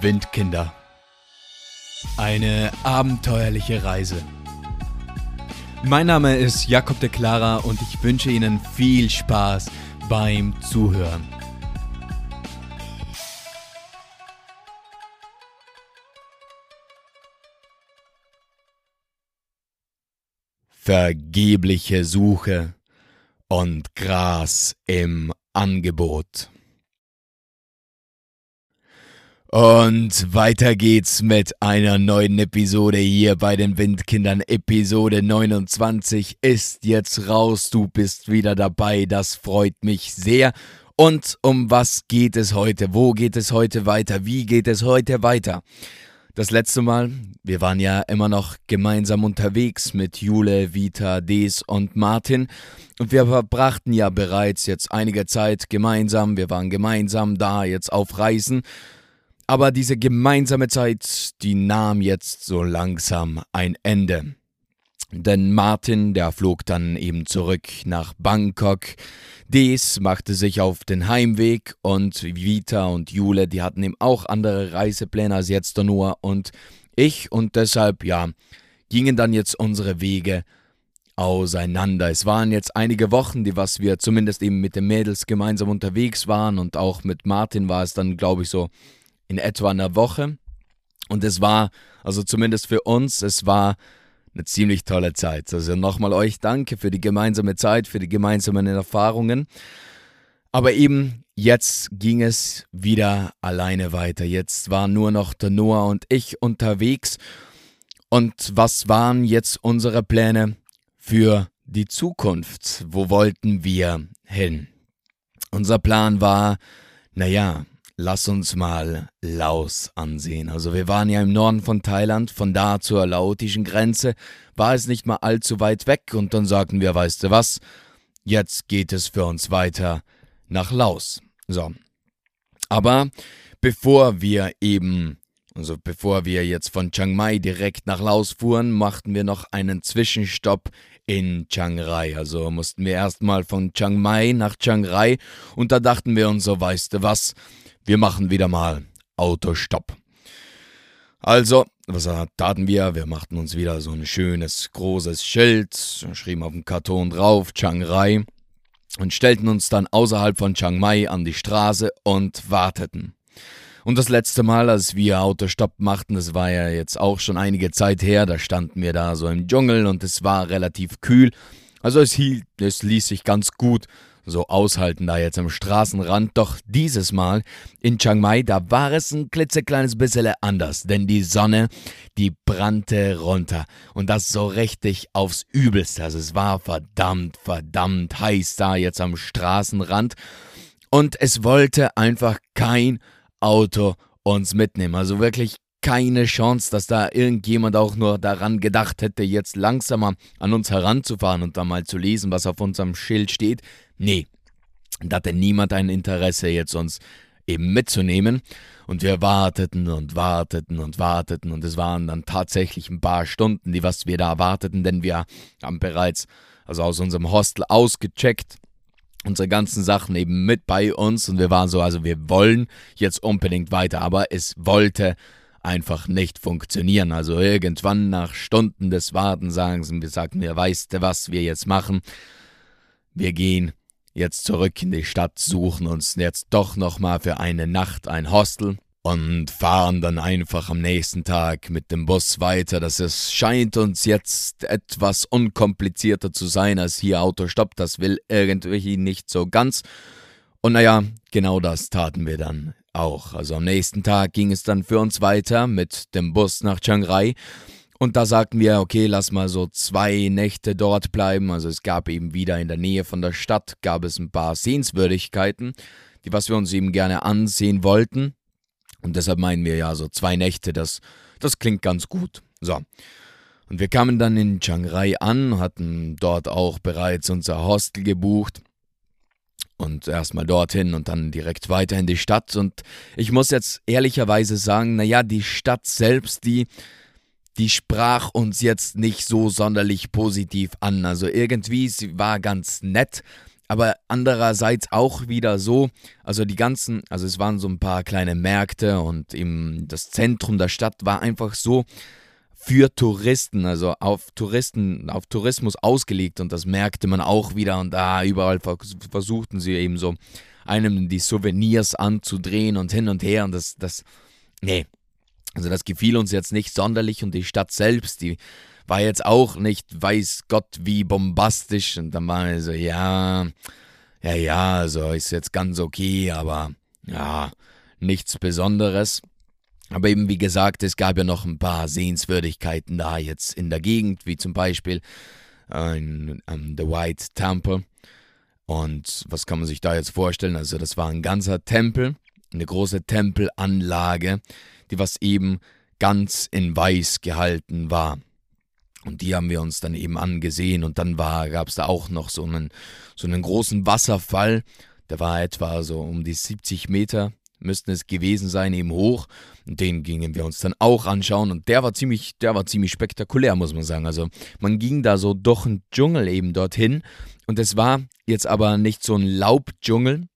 Windkinder. Eine abenteuerliche Reise. Mein Name ist Jakob de Clara und ich wünsche Ihnen viel Spaß beim Zuhören. Vergebliche Suche und Gras im Angebot. Und weiter geht's mit einer neuen Episode hier bei den Windkindern. Episode 29 ist jetzt raus. Du bist wieder dabei. Das freut mich sehr. Und um was geht es heute? Wo geht es heute weiter? Wie geht es heute weiter? Das letzte Mal, wir waren ja immer noch gemeinsam unterwegs mit Jule, Vita, Des und Martin. Und wir verbrachten ja bereits jetzt einige Zeit gemeinsam. Wir waren gemeinsam da jetzt auf Reisen. Aber diese gemeinsame Zeit, die nahm jetzt so langsam ein Ende. Denn Martin, der flog dann eben zurück nach Bangkok. Des machte sich auf den Heimweg und Vita und Jule, die hatten eben auch andere Reisepläne als jetzt nur und ich und deshalb, ja, gingen dann jetzt unsere Wege auseinander. Es waren jetzt einige Wochen, die was wir zumindest eben mit den Mädels gemeinsam unterwegs waren und auch mit Martin war es dann, glaube ich, so in etwa einer Woche. Und es war, also zumindest für uns, es war eine ziemlich tolle Zeit. Also nochmal euch danke für die gemeinsame Zeit, für die gemeinsamen Erfahrungen. Aber eben jetzt ging es wieder alleine weiter. Jetzt waren nur noch der Noah und ich unterwegs. Und was waren jetzt unsere Pläne für die Zukunft? Wo wollten wir hin? Unser Plan war, naja, Lass uns mal Laos ansehen. Also wir waren ja im Norden von Thailand, von da zur laotischen Grenze war es nicht mal allzu weit weg und dann sagten wir, weißt du was, jetzt geht es für uns weiter nach Laos. So. Aber bevor wir eben, also bevor wir jetzt von Chiang Mai direkt nach Laos fuhren, machten wir noch einen Zwischenstopp in Chiang Rai. Also mussten wir erstmal von Chiang Mai nach Chiang Rai und da dachten wir uns so, weißt du was, wir machen wieder mal Autostopp. Also, was taten wir? Wir machten uns wieder so ein schönes, großes Schild, schrieben auf dem Karton drauf, Chiang Rai, und stellten uns dann außerhalb von Chiang Mai an die Straße und warteten. Und das letzte Mal, als wir Autostopp machten, das war ja jetzt auch schon einige Zeit her, da standen wir da so im Dschungel und es war relativ kühl. Also es, hielt, es ließ sich ganz gut so aushalten da jetzt am Straßenrand. Doch dieses Mal in Chiang Mai, da war es ein klitzekleines bisschen anders, denn die Sonne, die brannte runter und das so richtig aufs Übelste. Also es war verdammt, verdammt heiß da jetzt am Straßenrand und es wollte einfach kein Auto uns mitnehmen. Also wirklich keine Chance, dass da irgendjemand auch nur daran gedacht hätte, jetzt langsamer an uns heranzufahren und da mal zu lesen, was auf unserem Schild steht. Nee, da hatte niemand ein Interesse, jetzt uns eben mitzunehmen. Und wir warteten und warteten und warteten und es waren dann tatsächlich ein paar Stunden, die was wir da warteten, denn wir haben bereits also aus unserem Hostel ausgecheckt unsere ganzen Sachen eben mit bei uns und wir waren so, also wir wollen jetzt unbedingt weiter, aber es wollte einfach nicht funktionieren. Also irgendwann nach Stunden des Wartens sagen wir, sagten wir, weißt du, was wir jetzt machen? Wir gehen jetzt zurück in die Stadt, suchen uns jetzt doch nochmal für eine Nacht ein Hostel und fahren dann einfach am nächsten Tag mit dem Bus weiter. Das ist, scheint uns jetzt etwas unkomplizierter zu sein als hier Autostopp. Das will irgendwie nicht so ganz. Und naja, genau das taten wir dann auch. Also am nächsten Tag ging es dann für uns weiter mit dem Bus nach Chiang Rai. Und da sagten wir, okay, lass mal so zwei Nächte dort bleiben. Also es gab eben wieder in der Nähe von der Stadt, gab es ein paar Sehenswürdigkeiten, die was wir uns eben gerne ansehen wollten. Und deshalb meinen wir ja so zwei Nächte, das, das klingt ganz gut. So. Und wir kamen dann in Chiang Rai an, hatten dort auch bereits unser Hostel gebucht und erstmal dorthin und dann direkt weiter in die Stadt. Und ich muss jetzt ehrlicherweise sagen, naja, die Stadt selbst, die die sprach uns jetzt nicht so sonderlich positiv an. Also irgendwie, sie war ganz nett, aber andererseits auch wieder so, also die ganzen, also es waren so ein paar kleine Märkte und eben das Zentrum der Stadt war einfach so für Touristen, also auf Touristen, auf Tourismus ausgelegt und das merkte man auch wieder und da überall versuchten sie eben so einem die Souvenirs anzudrehen und hin und her und das, das, nee, also das gefiel uns jetzt nicht sonderlich und die Stadt selbst, die war jetzt auch nicht, weiß Gott, wie bombastisch. Und dann waren wir so, ja, ja, ja, also ist jetzt ganz okay, aber ja, nichts Besonderes. Aber eben wie gesagt, es gab ja noch ein paar Sehenswürdigkeiten da jetzt in der Gegend, wie zum Beispiel äh, in, um, The White Temple. Und was kann man sich da jetzt vorstellen? Also das war ein ganzer Tempel, eine große Tempelanlage, die was eben ganz in Weiß gehalten war. Und die haben wir uns dann eben angesehen und dann gab es da auch noch so einen, so einen großen Wasserfall, der war etwa so um die 70 Meter, müssten es gewesen sein, eben hoch. Den gingen wir uns dann auch anschauen und der war ziemlich, der war ziemlich spektakulär, muss man sagen. Also man ging da so durch einen Dschungel eben dorthin und es war jetzt aber nicht so ein Laubdschungel,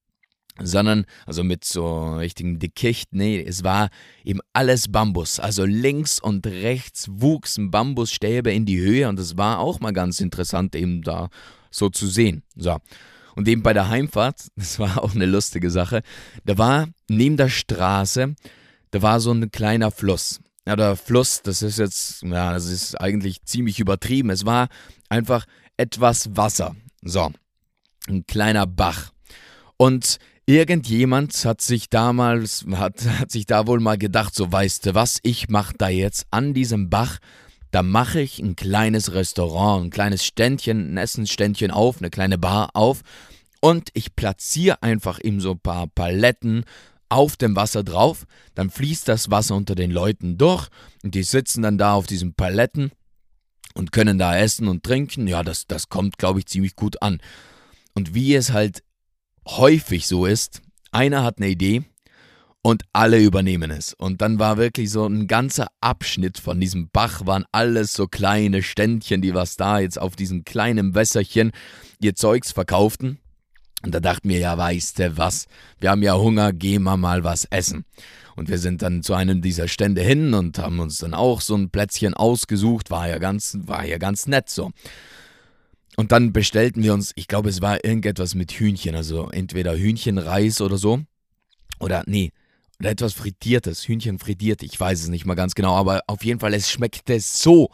sondern, also mit so richtigen Dickicht, nee, es war eben alles Bambus. Also links und rechts wuchsen Bambusstäbe in die Höhe und es war auch mal ganz interessant, eben da so zu sehen. So. Und eben bei der Heimfahrt, das war auch eine lustige Sache, da war neben der Straße, da war so ein kleiner Fluss. Ja, der Fluss, das ist jetzt, ja, das ist eigentlich ziemlich übertrieben. Es war einfach etwas Wasser. So, ein kleiner Bach. Und Irgendjemand hat sich damals, hat, hat sich da wohl mal gedacht, so weißt du was, ich mach da jetzt an diesem Bach, da mache ich ein kleines Restaurant, ein kleines Ständchen, ein Essensständchen auf, eine kleine Bar auf und ich platziere einfach ihm so ein paar Paletten auf dem Wasser drauf, dann fließt das Wasser unter den Leuten durch und die sitzen dann da auf diesen Paletten und können da essen und trinken. Ja, das, das kommt, glaube ich, ziemlich gut an. Und wie es halt häufig so ist, einer hat eine Idee und alle übernehmen es. Und dann war wirklich so ein ganzer Abschnitt von diesem Bach, waren alles so kleine Ständchen, die was da jetzt auf diesem kleinen Wässerchen ihr Zeugs verkauften. Und da dachten wir, ja, weißt du was, wir haben ja Hunger, gehen wir mal was essen. Und wir sind dann zu einem dieser Stände hin und haben uns dann auch so ein Plätzchen ausgesucht, war ja ganz, war ja ganz nett so. Und dann bestellten wir uns, ich glaube, es war irgendetwas mit Hühnchen, also entweder Hühnchenreis oder so. Oder, nee, oder etwas Frittiertes, Hühnchen frittiert, ich weiß es nicht mal ganz genau, aber auf jeden Fall, es schmeckte so,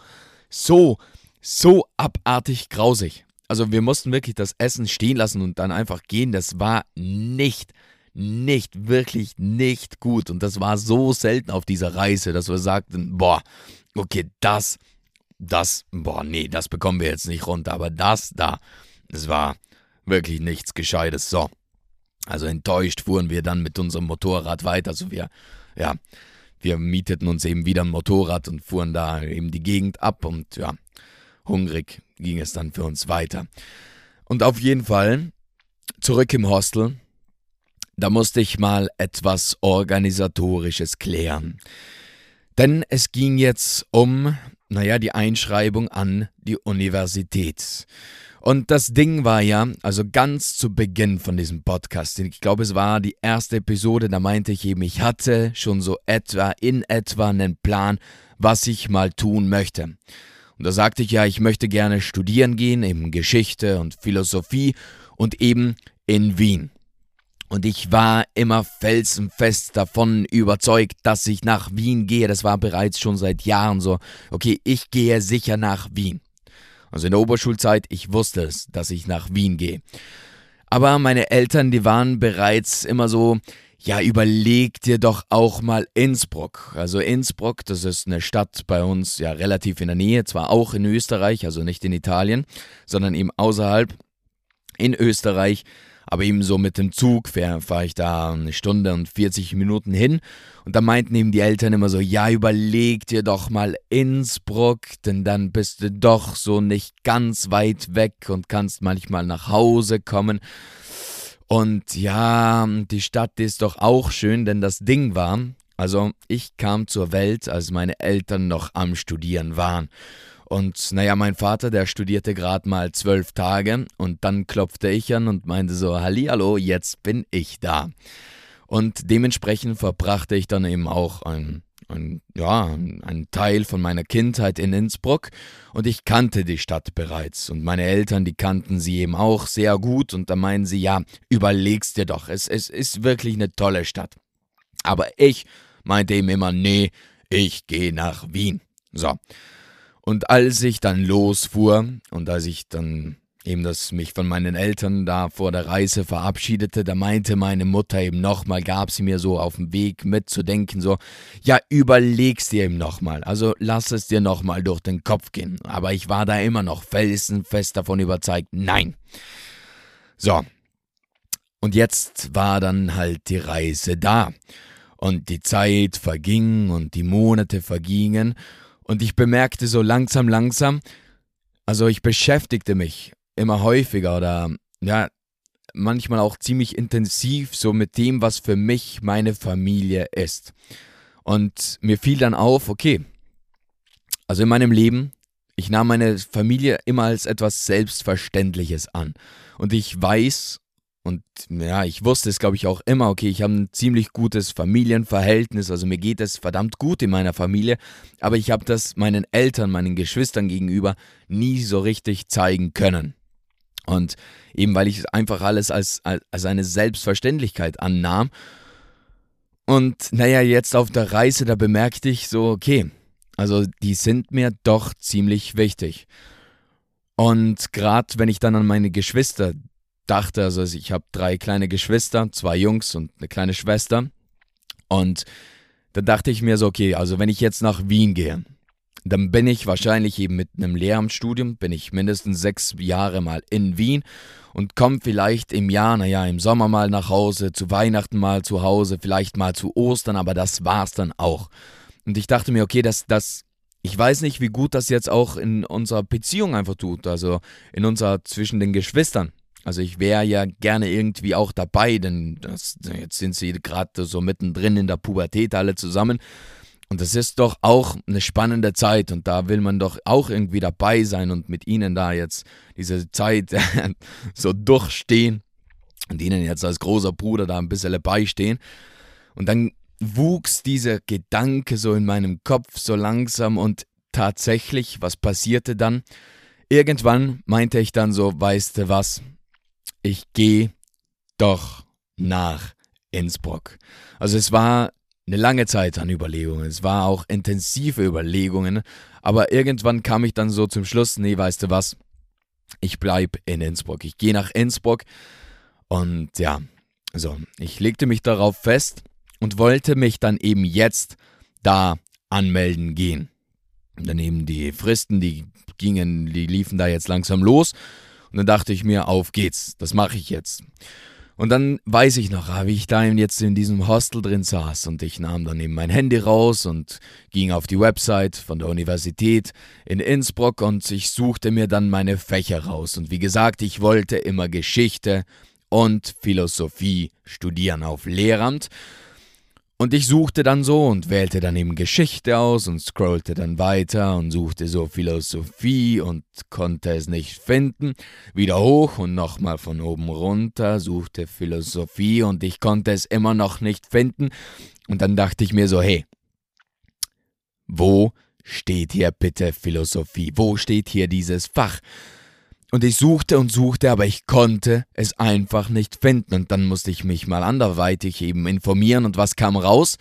so, so abartig grausig. Also wir mussten wirklich das Essen stehen lassen und dann einfach gehen. Das war nicht, nicht, wirklich nicht gut. Und das war so selten auf dieser Reise, dass wir sagten, boah, okay, das das, boah, nee, das bekommen wir jetzt nicht runter, aber das da, das war wirklich nichts Gescheites. So. Also enttäuscht fuhren wir dann mit unserem Motorrad weiter. Also wir, ja, wir mieteten uns eben wieder ein Motorrad und fuhren da eben die Gegend ab und ja, hungrig ging es dann für uns weiter. Und auf jeden Fall, zurück im Hostel, da musste ich mal etwas Organisatorisches klären. Denn es ging jetzt um naja, die Einschreibung an die Universität. Und das Ding war ja, also ganz zu Beginn von diesem Podcast, ich glaube, es war die erste Episode, da meinte ich eben, ich hatte schon so etwa in etwa einen Plan, was ich mal tun möchte. Und da sagte ich ja, ich möchte gerne studieren gehen, eben Geschichte und Philosophie und eben in Wien. Und ich war immer felsenfest davon überzeugt, dass ich nach Wien gehe. Das war bereits schon seit Jahren so. Okay, ich gehe sicher nach Wien. Also in der Oberschulzeit, ich wusste es, dass ich nach Wien gehe. Aber meine Eltern, die waren bereits immer so, ja, überleg dir doch auch mal Innsbruck. Also Innsbruck, das ist eine Stadt bei uns ja relativ in der Nähe, zwar auch in Österreich, also nicht in Italien, sondern eben außerhalb in Österreich. Aber eben so mit dem Zug fahre ich da eine Stunde und 40 Minuten hin. Und da meinten eben die Eltern immer so, ja, überleg dir doch mal Innsbruck, denn dann bist du doch so nicht ganz weit weg und kannst manchmal nach Hause kommen. Und ja, die Stadt ist doch auch schön, denn das Ding war, also ich kam zur Welt, als meine Eltern noch am Studieren waren. Und naja, mein Vater, der studierte gerade mal zwölf Tage und dann klopfte ich an und meinte so, Hallihallo, jetzt bin ich da. Und dementsprechend verbrachte ich dann eben auch ein, ein, ja, einen Teil von meiner Kindheit in Innsbruck und ich kannte die Stadt bereits und meine Eltern, die kannten sie eben auch sehr gut und da meinen sie, ja, überlegst dir doch, es, es ist wirklich eine tolle Stadt. Aber ich meinte ihm immer, nee, ich gehe nach Wien. So. Und als ich dann losfuhr und als ich dann eben das mich von meinen Eltern da vor der Reise verabschiedete, da meinte meine Mutter eben nochmal, gab sie mir so auf dem Weg mitzudenken, so, ja, überleg's dir eben nochmal, also lass es dir nochmal durch den Kopf gehen. Aber ich war da immer noch felsenfest davon überzeugt, nein. So. Und jetzt war dann halt die Reise da. Und die Zeit verging und die Monate vergingen und ich bemerkte so langsam, langsam, also ich beschäftigte mich immer häufiger oder ja, manchmal auch ziemlich intensiv so mit dem, was für mich meine Familie ist. Und mir fiel dann auf, okay, also in meinem Leben, ich nahm meine Familie immer als etwas Selbstverständliches an. Und ich weiß und ja, ich wusste es, glaube ich, auch immer, okay, ich habe ein ziemlich gutes Familienverhältnis, also mir geht es verdammt gut in meiner Familie, aber ich habe das meinen Eltern, meinen Geschwistern gegenüber nie so richtig zeigen können. Und eben weil ich einfach alles als, als eine Selbstverständlichkeit annahm. Und naja, jetzt auf der Reise, da bemerkte ich so, okay, also die sind mir doch ziemlich wichtig. Und gerade wenn ich dann an meine Geschwister dachte, also ich habe drei kleine Geschwister, zwei Jungs und eine kleine Schwester. Und da dachte ich mir so, okay, also wenn ich jetzt nach Wien gehe, dann bin ich wahrscheinlich eben mit einem Lehramtsstudium, bin ich mindestens sechs Jahre mal in Wien und komme vielleicht im Jahr, naja, im Sommer mal nach Hause, zu Weihnachten mal zu Hause, vielleicht mal zu Ostern, aber das war's dann auch. Und ich dachte mir, okay, das, das, ich weiß nicht, wie gut das jetzt auch in unserer Beziehung einfach tut, also in unserer zwischen den Geschwistern. Also ich wäre ja gerne irgendwie auch dabei, denn das, jetzt sind sie gerade so mittendrin in der Pubertät alle zusammen. Und das ist doch auch eine spannende Zeit und da will man doch auch irgendwie dabei sein und mit ihnen da jetzt diese Zeit so durchstehen und ihnen jetzt als großer Bruder da ein bisschen beistehen. Und dann wuchs dieser Gedanke so in meinem Kopf so langsam und tatsächlich, was passierte dann? Irgendwann meinte ich dann so, weißt du was, ich gehe doch nach Innsbruck. Also es war eine lange Zeit an Überlegungen, es war auch intensive Überlegungen, aber irgendwann kam ich dann so zum Schluss, nee, weißt du was, ich bleib in Innsbruck, ich gehe nach Innsbruck. Und ja, so, ich legte mich darauf fest und wollte mich dann eben jetzt da anmelden gehen. dann eben die Fristen, die gingen, die liefen da jetzt langsam los und dann dachte ich mir, auf geht's, das mache ich jetzt. Und dann weiß ich noch, wie ich da jetzt in diesem Hostel drin saß und ich nahm dann eben mein Handy raus und ging auf die Website von der Universität in Innsbruck und ich suchte mir dann meine Fächer raus. Und wie gesagt, ich wollte immer Geschichte und Philosophie studieren auf Lehramt. Und ich suchte dann so und wählte dann eben Geschichte aus und scrollte dann weiter und suchte so Philosophie und konnte es nicht finden. Wieder hoch und nochmal von oben runter, suchte Philosophie und ich konnte es immer noch nicht finden. Und dann dachte ich mir so, hey, wo steht hier bitte Philosophie? Wo steht hier dieses Fach? Und ich suchte und suchte, aber ich konnte es einfach nicht finden. Und dann musste ich mich mal anderweitig eben informieren. Und was kam raus?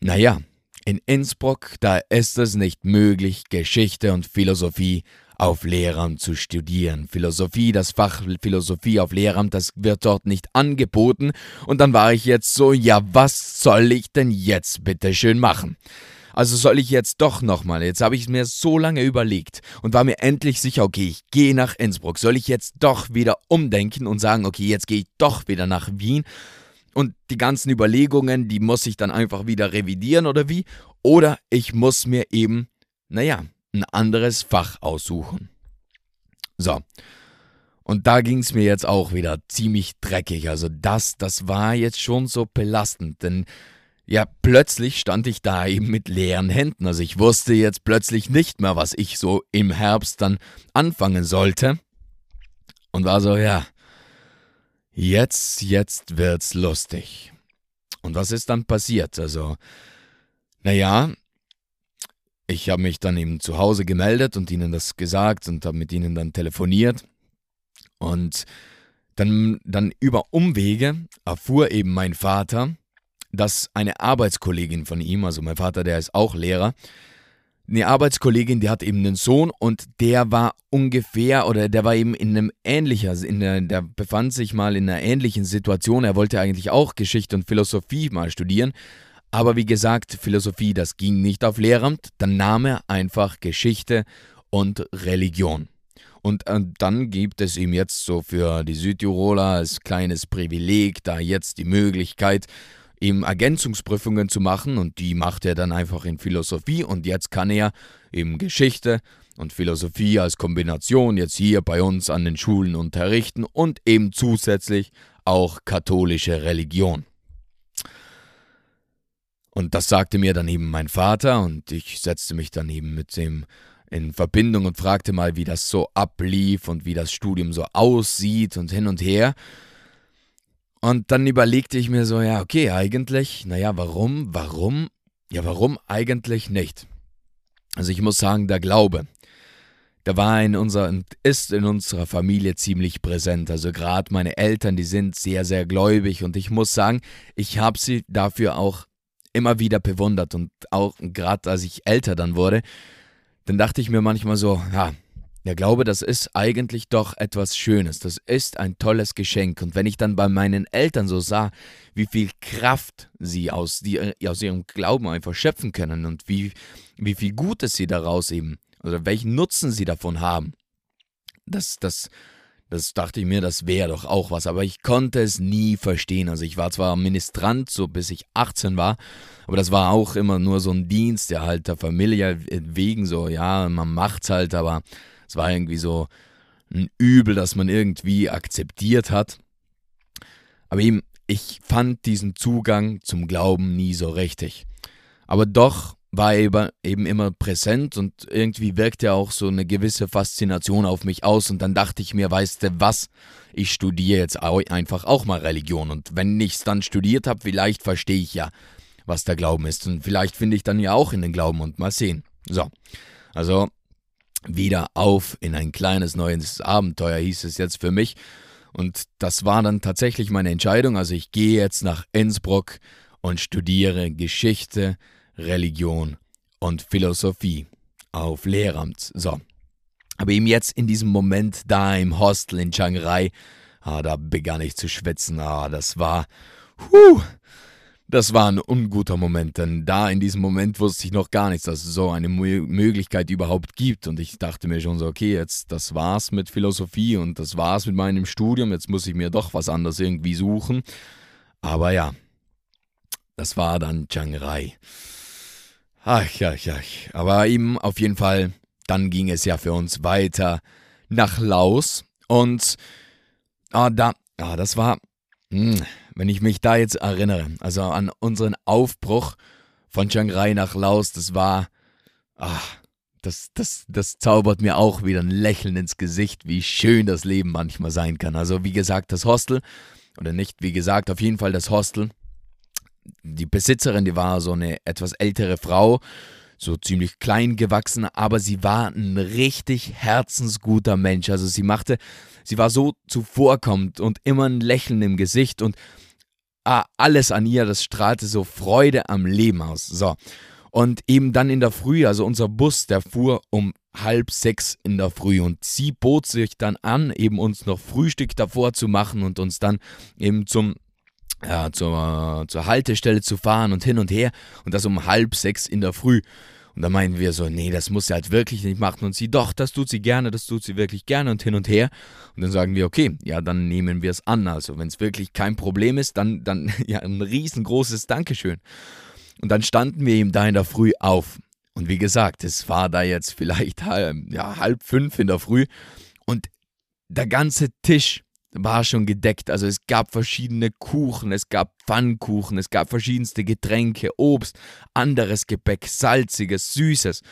Naja, in Innsbruck, da ist es nicht möglich, Geschichte und Philosophie auf Lehramt zu studieren. Philosophie, das Fach Philosophie auf Lehramt, das wird dort nicht angeboten. Und dann war ich jetzt so, ja, was soll ich denn jetzt bitte schön machen? Also soll ich jetzt doch nochmal, jetzt habe ich es mir so lange überlegt und war mir endlich sicher, okay, ich gehe nach Innsbruck. Soll ich jetzt doch wieder umdenken und sagen, okay, jetzt gehe ich doch wieder nach Wien? Und die ganzen Überlegungen, die muss ich dann einfach wieder revidieren oder wie? Oder ich muss mir eben, naja, ein anderes Fach aussuchen. So. Und da ging es mir jetzt auch wieder ziemlich dreckig. Also das, das war jetzt schon so belastend, denn ja, plötzlich stand ich da eben mit leeren Händen. Also ich wusste jetzt plötzlich nicht mehr, was ich so im Herbst dann anfangen sollte. Und war so, ja, jetzt, jetzt wird's lustig. Und was ist dann passiert? Also, naja, ich habe mich dann eben zu Hause gemeldet und ihnen das gesagt und habe mit ihnen dann telefoniert. Und dann, dann über Umwege erfuhr eben mein Vater, dass eine Arbeitskollegin von ihm, also mein Vater, der ist auch Lehrer, eine Arbeitskollegin, die hat eben einen Sohn und der war ungefähr oder der war eben in einem ähnlicher, in der, der befand sich mal in einer ähnlichen Situation. Er wollte eigentlich auch Geschichte und Philosophie mal studieren, aber wie gesagt, Philosophie, das ging nicht auf Lehramt, dann nahm er einfach Geschichte und Religion. Und äh, dann gibt es ihm jetzt so für die Südtiroler als kleines Privileg da jetzt die Möglichkeit, eben Ergänzungsprüfungen zu machen und die macht er dann einfach in Philosophie und jetzt kann er eben Geschichte und Philosophie als Kombination jetzt hier bei uns an den Schulen unterrichten und eben zusätzlich auch katholische Religion. Und das sagte mir dann eben mein Vater und ich setzte mich dann eben mit dem in Verbindung und fragte mal, wie das so ablief und wie das Studium so aussieht und hin und her. Und dann überlegte ich mir so, ja, okay, eigentlich, naja, warum, warum, ja, warum eigentlich nicht? Also ich muss sagen, der Glaube, der war in unserer und ist in unserer Familie ziemlich präsent. Also gerade meine Eltern, die sind sehr, sehr gläubig und ich muss sagen, ich habe sie dafür auch immer wieder bewundert und auch gerade als ich älter dann wurde, dann dachte ich mir manchmal so, ja, der Glaube, das ist eigentlich doch etwas Schönes, das ist ein tolles Geschenk. Und wenn ich dann bei meinen Eltern so sah, wie viel Kraft sie aus, die, aus ihrem Glauben einfach schöpfen können und wie, wie viel Gutes sie daraus eben, oder welchen Nutzen sie davon haben, das, das, das dachte ich mir, das wäre doch auch was, aber ich konnte es nie verstehen. Also ich war zwar Ministrant, so bis ich 18 war, aber das war auch immer nur so ein Dienst, der halt der Familie wegen so, ja, man macht's halt, aber es war irgendwie so ein Übel, das man irgendwie akzeptiert hat. Aber eben, ich fand diesen Zugang zum Glauben nie so richtig. Aber doch war er eben immer präsent und irgendwie wirkte auch so eine gewisse Faszination auf mich aus. Und dann dachte ich mir, weißt du was, ich studiere jetzt einfach auch mal Religion. Und wenn ich es dann studiert habe, vielleicht verstehe ich ja, was der Glauben ist. Und vielleicht finde ich dann ja auch in den Glauben und mal sehen. So, also wieder auf in ein kleines neues Abenteuer, hieß es jetzt für mich. Und das war dann tatsächlich meine Entscheidung. Also ich gehe jetzt nach Innsbruck und studiere Geschichte, Religion und Philosophie auf Lehramt. So. Aber eben jetzt in diesem Moment da im Hostel in Chiang Rai, ah, da begann ich zu schwitzen. Ah, das war, huh, das war ein unguter Moment, denn da in diesem Moment wusste ich noch gar nichts, dass es so eine Mö Möglichkeit überhaupt gibt. Und ich dachte mir schon so, okay, jetzt das war's mit Philosophie und das war's mit meinem Studium, jetzt muss ich mir doch was anderes irgendwie suchen. Aber ja, das war dann Chiang Rai. Ach ja, ja. Aber eben auf jeden Fall, dann ging es ja für uns weiter nach Laos. Und ah, da, ah, das war. Mh, hm, wenn ich mich da jetzt erinnere, also an unseren Aufbruch von Chiang Rai nach Laos, das war, ach, das, das, das zaubert mir auch wieder ein Lächeln ins Gesicht, wie schön das Leben manchmal sein kann. Also wie gesagt, das Hostel, oder nicht wie gesagt, auf jeden Fall das Hostel. Die Besitzerin, die war so eine etwas ältere Frau, so ziemlich klein gewachsen, aber sie war ein richtig herzensguter Mensch. Also sie machte, sie war so zuvorkommend und immer ein Lächeln im Gesicht und ah, alles an ihr, das strahlte so Freude am Leben aus. So. Und eben dann in der Früh, also unser Bus, der fuhr um halb sechs in der Früh und sie bot sich dann an, eben uns noch Frühstück davor zu machen und uns dann eben zum ja, zur, zur Haltestelle zu fahren und hin und her und das um halb sechs in der Früh. Und da meinen wir so, nee, das muss sie halt wirklich nicht machen. Und sie, doch, das tut sie gerne, das tut sie wirklich gerne und hin und her. Und dann sagen wir, okay, ja, dann nehmen wir es an. Also wenn es wirklich kein Problem ist, dann, dann ja, ein riesengroßes Dankeschön. Und dann standen wir eben da in der Früh auf. Und wie gesagt, es war da jetzt vielleicht halb, ja, halb fünf in der Früh. Und der ganze Tisch war schon gedeckt. Also es gab verschiedene Kuchen, es gab Pfannkuchen, es gab verschiedenste Getränke, Obst, anderes Gebäck, salziges, süßes.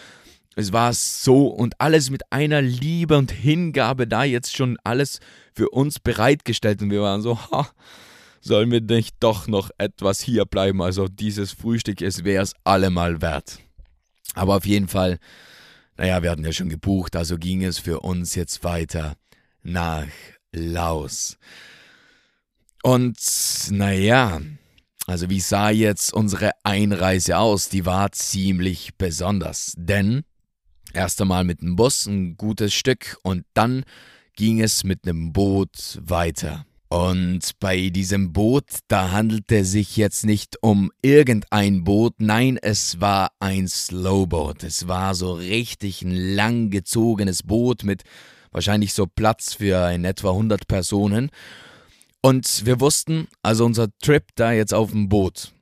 Es war so und alles mit einer Liebe und Hingabe da jetzt schon alles für uns bereitgestellt und wir waren so, ha, sollen wir nicht doch noch etwas hier bleiben? Also dieses Frühstück, es wäre es allemal wert. Aber auf jeden Fall, naja, wir hatten ja schon gebucht, also ging es für uns jetzt weiter nach Laos. Und naja, also wie sah jetzt unsere Einreise aus? Die war ziemlich besonders, denn erst einmal mit dem Bus ein gutes Stück und dann ging es mit einem Boot weiter. Und bei diesem Boot, da handelte es sich jetzt nicht um irgendein Boot, nein, es war ein Slowboat. Es war so richtig ein langgezogenes Boot mit wahrscheinlich so Platz für in etwa 100 Personen. Und wir wussten, also unser Trip da jetzt auf dem Boot,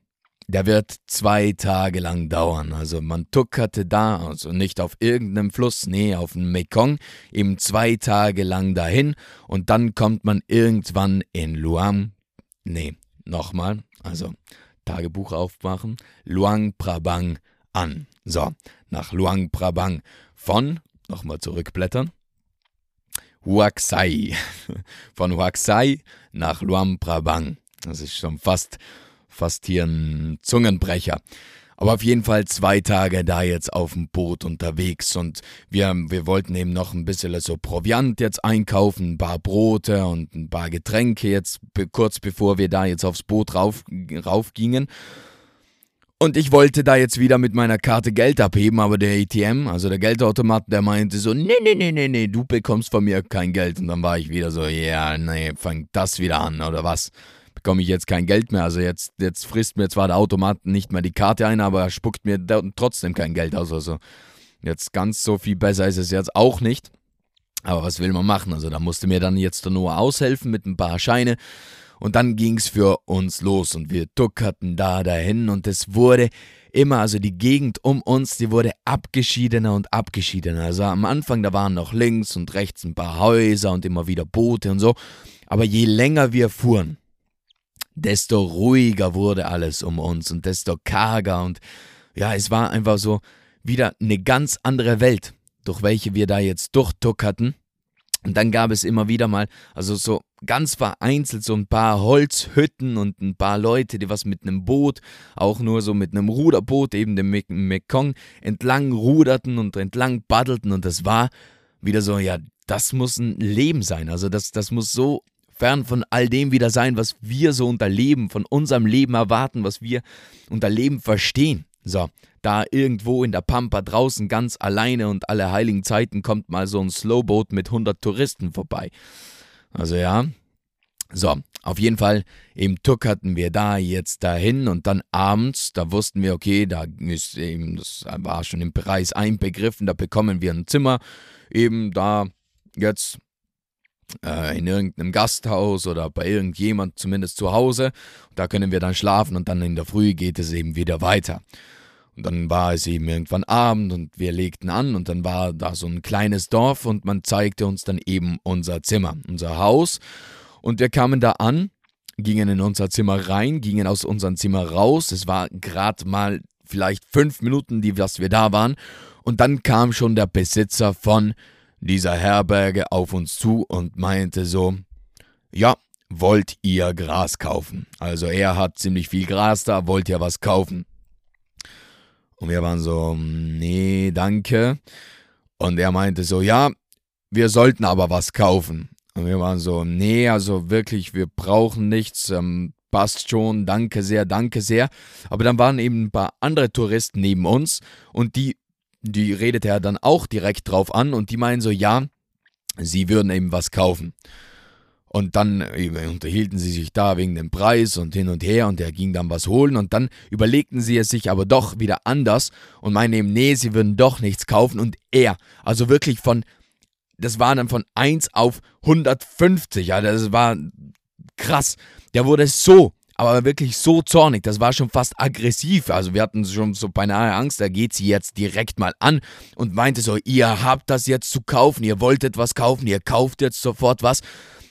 der wird zwei Tage lang dauern. Also man tuckerte da, also nicht auf irgendeinem Fluss, nee, auf dem Mekong, eben zwei Tage lang dahin und dann kommt man irgendwann in Luang, nee, nochmal, also Tagebuch aufmachen, Luang Prabang an. So, nach Luang Prabang von, nochmal zurückblättern, Huaxai. Von Huaxai nach Luang Prabang. Das ist schon fast, fast hier ein Zungenbrecher. Aber auf jeden Fall zwei Tage da jetzt auf dem Boot unterwegs und wir, wir wollten eben noch ein bisschen so Proviant jetzt einkaufen, ein paar Brote und ein paar Getränke jetzt kurz bevor wir da jetzt aufs Boot rauf, rauf gingen. Und ich wollte da jetzt wieder mit meiner Karte Geld abheben, aber der ATM, also der Geldautomat, der meinte so, nee, nee, nee, nee, nee, du bekommst von mir kein Geld. Und dann war ich wieder so, ja, yeah, nee, fang das wieder an, oder was? Bekomme ich jetzt kein Geld mehr. Also jetzt, jetzt frisst mir zwar der Automat nicht mehr die Karte ein, aber er spuckt mir trotzdem kein Geld aus. Also jetzt ganz so viel besser ist es jetzt auch nicht. Aber was will man machen? Also da musste mir dann jetzt nur aushelfen mit ein paar Scheine. Und dann ging's für uns los und wir tuckerten da dahin und es wurde immer, also die Gegend um uns, die wurde abgeschiedener und abgeschiedener. Also am Anfang, da waren noch links und rechts ein paar Häuser und immer wieder Boote und so. Aber je länger wir fuhren, desto ruhiger wurde alles um uns und desto karger und ja, es war einfach so wieder eine ganz andere Welt, durch welche wir da jetzt durchtuckerten. Und dann gab es immer wieder mal, also so ganz vereinzelt, so ein paar Holzhütten und ein paar Leute, die was mit einem Boot, auch nur so mit einem Ruderboot, eben dem Mekong, entlang ruderten und entlang paddelten. Und das war wieder so, ja, das muss ein Leben sein. Also das, das muss so fern von all dem wieder sein, was wir so unter Leben, von unserem Leben erwarten, was wir unter Leben verstehen. So, da irgendwo in der Pampa draußen ganz alleine und alle heiligen Zeiten kommt mal so ein Slowboat mit 100 Touristen vorbei. Also ja. So, auf jeden Fall, im Tuck hatten wir da jetzt dahin und dann abends, da wussten wir, okay, da ist eben, das war schon im Preis einbegriffen, da bekommen wir ein Zimmer, eben da jetzt äh, in irgendeinem Gasthaus oder bei irgendjemand zumindest zu Hause. Da können wir dann schlafen und dann in der Früh geht es eben wieder weiter. Und dann war es eben irgendwann Abend und wir legten an und dann war da so ein kleines Dorf und man zeigte uns dann eben unser Zimmer, unser Haus. Und wir kamen da an, gingen in unser Zimmer rein, gingen aus unserem Zimmer raus. Es war gerade mal vielleicht fünf Minuten, die dass wir da waren. Und dann kam schon der Besitzer von dieser Herberge auf uns zu und meinte so, ja, wollt ihr Gras kaufen? Also er hat ziemlich viel Gras da, wollt ihr was kaufen? Und wir waren so, nee, danke. Und er meinte so, ja, wir sollten aber was kaufen. Und wir waren so, nee, also wirklich, wir brauchen nichts, ähm, passt schon, danke sehr, danke sehr. Aber dann waren eben ein paar andere Touristen neben uns und die, die redete er dann auch direkt drauf an und die meinen so, ja, sie würden eben was kaufen. Und dann unterhielten sie sich da wegen dem Preis und hin und her und er ging dann was holen und dann überlegten sie es sich aber doch wieder anders und meinten eben, nee, sie würden doch nichts kaufen und er, also wirklich von, das war dann von 1 auf 150, ja, das war krass. Der wurde so, aber wirklich so zornig, das war schon fast aggressiv. Also wir hatten schon so beinahe Angst, da geht sie jetzt direkt mal an und meinte so, ihr habt das jetzt zu kaufen, ihr wolltet was kaufen, ihr kauft jetzt sofort was.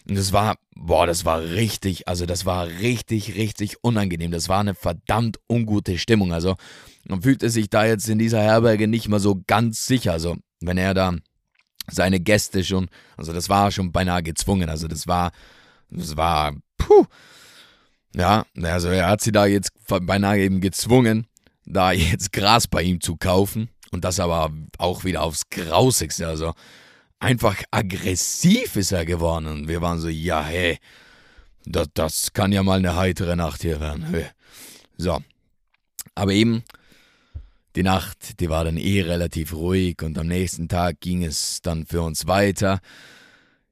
Und das war, boah, das war richtig, also das war richtig, richtig unangenehm. Das war eine verdammt ungute Stimmung. Also man fühlte sich da jetzt in dieser Herberge nicht mal so ganz sicher. Also wenn er da seine Gäste schon, also das war schon beinahe gezwungen. Also das war, das war, puh. Ja, also er hat sie da jetzt beinahe eben gezwungen, da jetzt Gras bei ihm zu kaufen. Und das aber auch wieder aufs Grausigste. Also einfach aggressiv ist er geworden. Und wir waren so, ja, hey, das, das kann ja mal eine heitere Nacht hier werden. So. Aber eben, die Nacht, die war dann eh relativ ruhig und am nächsten Tag ging es dann für uns weiter.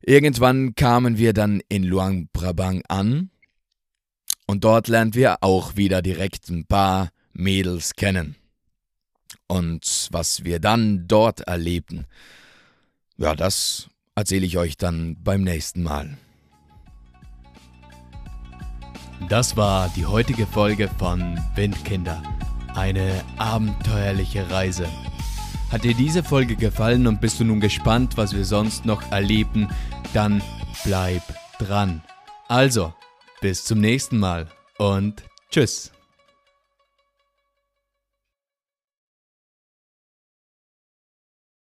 Irgendwann kamen wir dann in Luang Prabang an und dort lernen wir auch wieder direkt ein paar Mädels kennen. Und was wir dann dort erlebten, ja, das erzähle ich euch dann beim nächsten Mal. Das war die heutige Folge von Windkinder. Eine abenteuerliche Reise. Hat dir diese Folge gefallen und bist du nun gespannt, was wir sonst noch erleben, dann bleib dran. Also, bis zum nächsten Mal und tschüss.